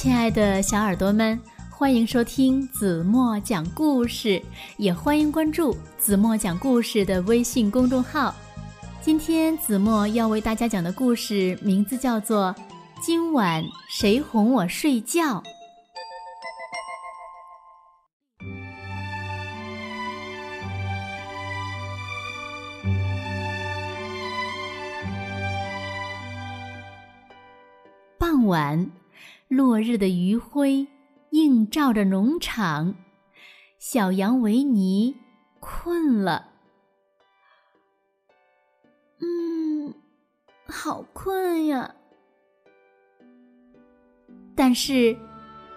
亲爱的小耳朵们，欢迎收听子墨讲故事，也欢迎关注子墨讲故事的微信公众号。今天子墨要为大家讲的故事名字叫做《今晚谁哄我睡觉》。傍晚，落日的余晖映照着农场，小羊维尼困了。嗯，好困呀！但是，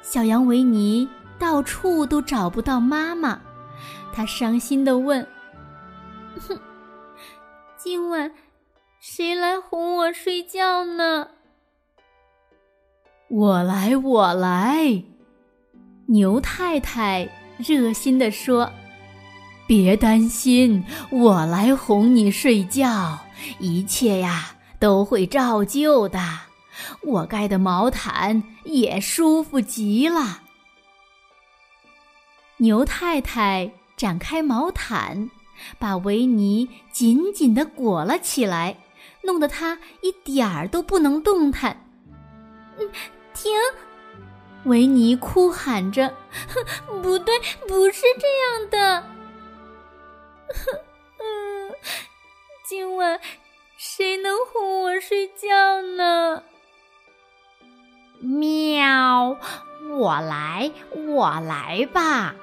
小羊维尼到处都找不到妈妈，他伤心的问：“哼，今晚谁来哄我睡觉呢？”我来，我来。牛太太热心地说：“别担心，我来哄你睡觉，一切呀都会照旧的。我盖的毛毯也舒服极了。”牛太太展开毛毯，把维尼紧紧地裹了起来，弄得他一点儿都不能动弹。停！维尼哭喊着：“不对，不是这样的。嗯，今晚谁能哄我睡觉呢？”喵！我来，我来吧。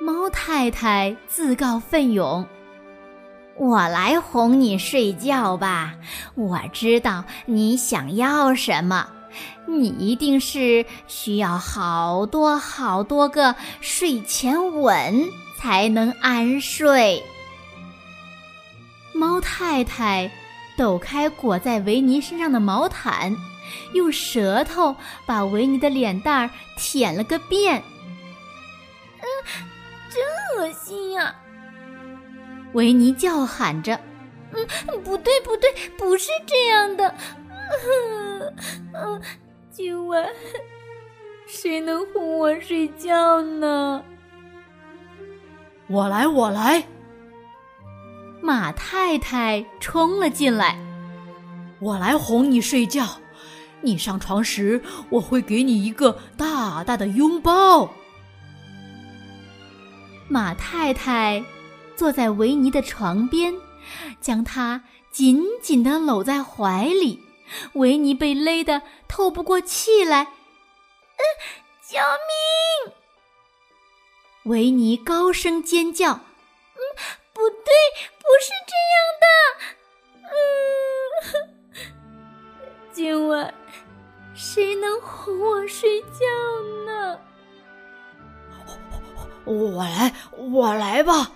猫太太自告奋勇：“我来哄你睡觉吧。我知道你想要什么。”你一定是需要好多好多个睡前吻才能安睡。猫太太抖开裹在维尼身上的毛毯，用舌头把维尼的脸蛋儿舔了个遍。嗯，真恶心呀！维尼叫喊着：“嗯，不对，不对，不是这样的。”嗯，今晚谁能哄我睡觉呢？我来，我来。马太太冲了进来，我来哄你睡觉。你上床时，我会给你一个大大的拥抱。马太太坐在维尼的床边，将他紧紧的搂在怀里。维尼被勒得透不过气来，嗯，救命！维尼高声尖叫，嗯，不对，不是这样的，嗯，今晚谁能哄我睡觉呢？我来，我来吧。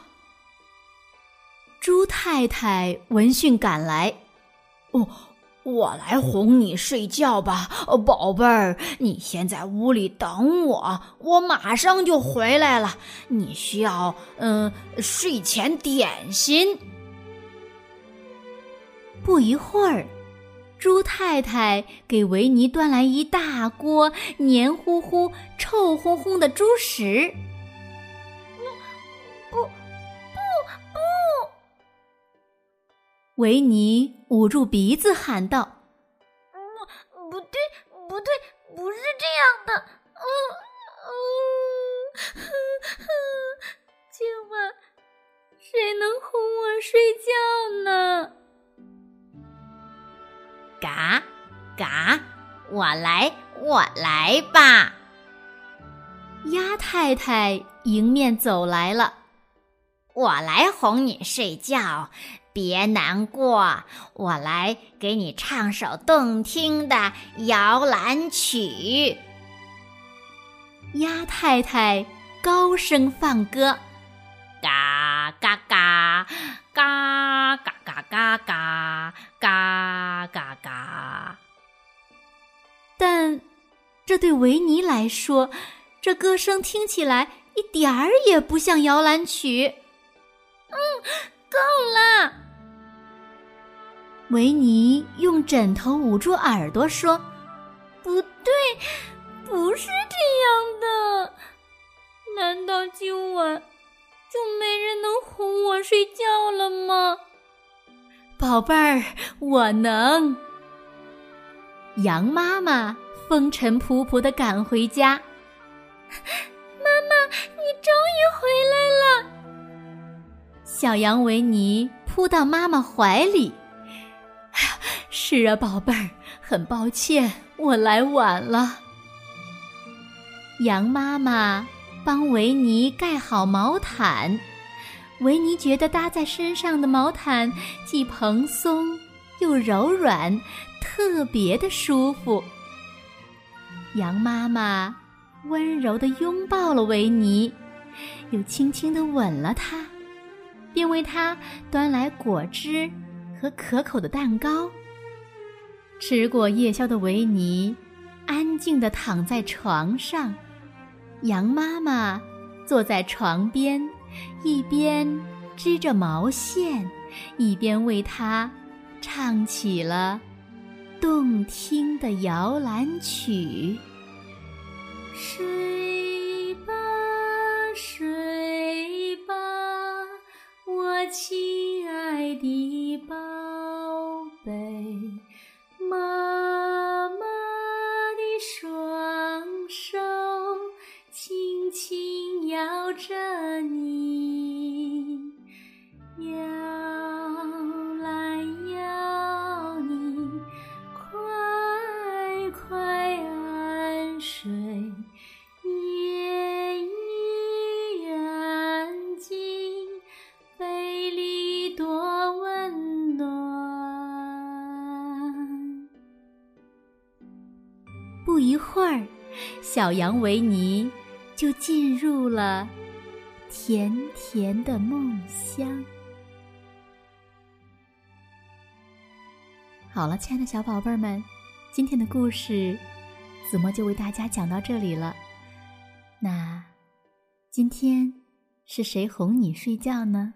猪太太闻讯赶来，哦。我来哄你睡觉吧，宝贝儿，你先在屋里等我，我马上就回来了。你需要嗯睡前点心。不一会儿，猪太太给维尼端来一大锅黏糊糊、臭烘烘的猪食。维尼。捂住鼻子喊道：“不，不对，不对，不是这样的。嗯嗯，今晚谁能哄我睡觉呢？”嘎嘎，我来，我来吧。鸭太太迎面走来了，我来哄你睡觉。别难过，我来给你唱首动听的摇篮曲。鸭太太高声放歌，嘎嘎嘎，嘎嘎嘎嘎嘎，嘎嘎嘎。但这对维尼来说，这歌声听起来一点儿也不像摇篮曲。嗯，够了。维尼用枕头捂住耳朵说：“不对，不是这样的。难道今晚就没人能哄我睡觉了吗？宝贝儿，我能。羊妈妈风尘仆仆的赶回家，妈妈，你终于回来了。小羊维尼扑到妈妈怀里。是啊，宝贝儿，很抱歉，我来晚了。羊妈妈帮维尼盖好毛毯，维尼觉得搭在身上的毛毯既蓬松又柔软，特别的舒服。羊妈妈温柔的拥抱了维尼，又轻轻的吻了他。并为他端来果汁和可口的蛋糕。吃过夜宵的维尼安静地躺在床上，羊妈妈坐在床边，一边织着毛线，一边为他唱起了动听的摇篮曲。睡吧，睡吧。我亲不一会儿，小羊维尼就进入了甜甜的梦乡。好了，亲爱的小宝贝儿们，今天的故事子墨就为大家讲到这里了。那今天是谁哄你睡觉呢？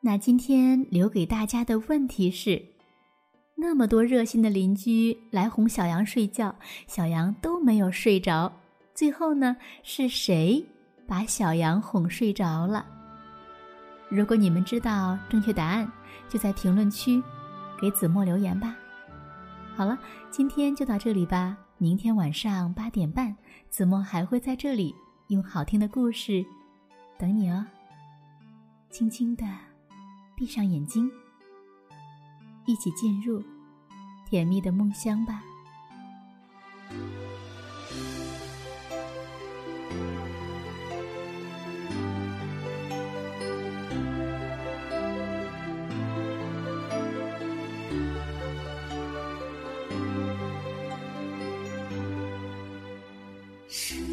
那今天留给大家的问题是。那么多热心的邻居来哄小羊睡觉，小羊都没有睡着。最后呢，是谁把小羊哄睡着了？如果你们知道正确答案，就在评论区给子墨留言吧。好了，今天就到这里吧。明天晚上八点半，子墨还会在这里用好听的故事等你哦。轻轻的闭上眼睛。一起进入甜蜜的梦乡吧。是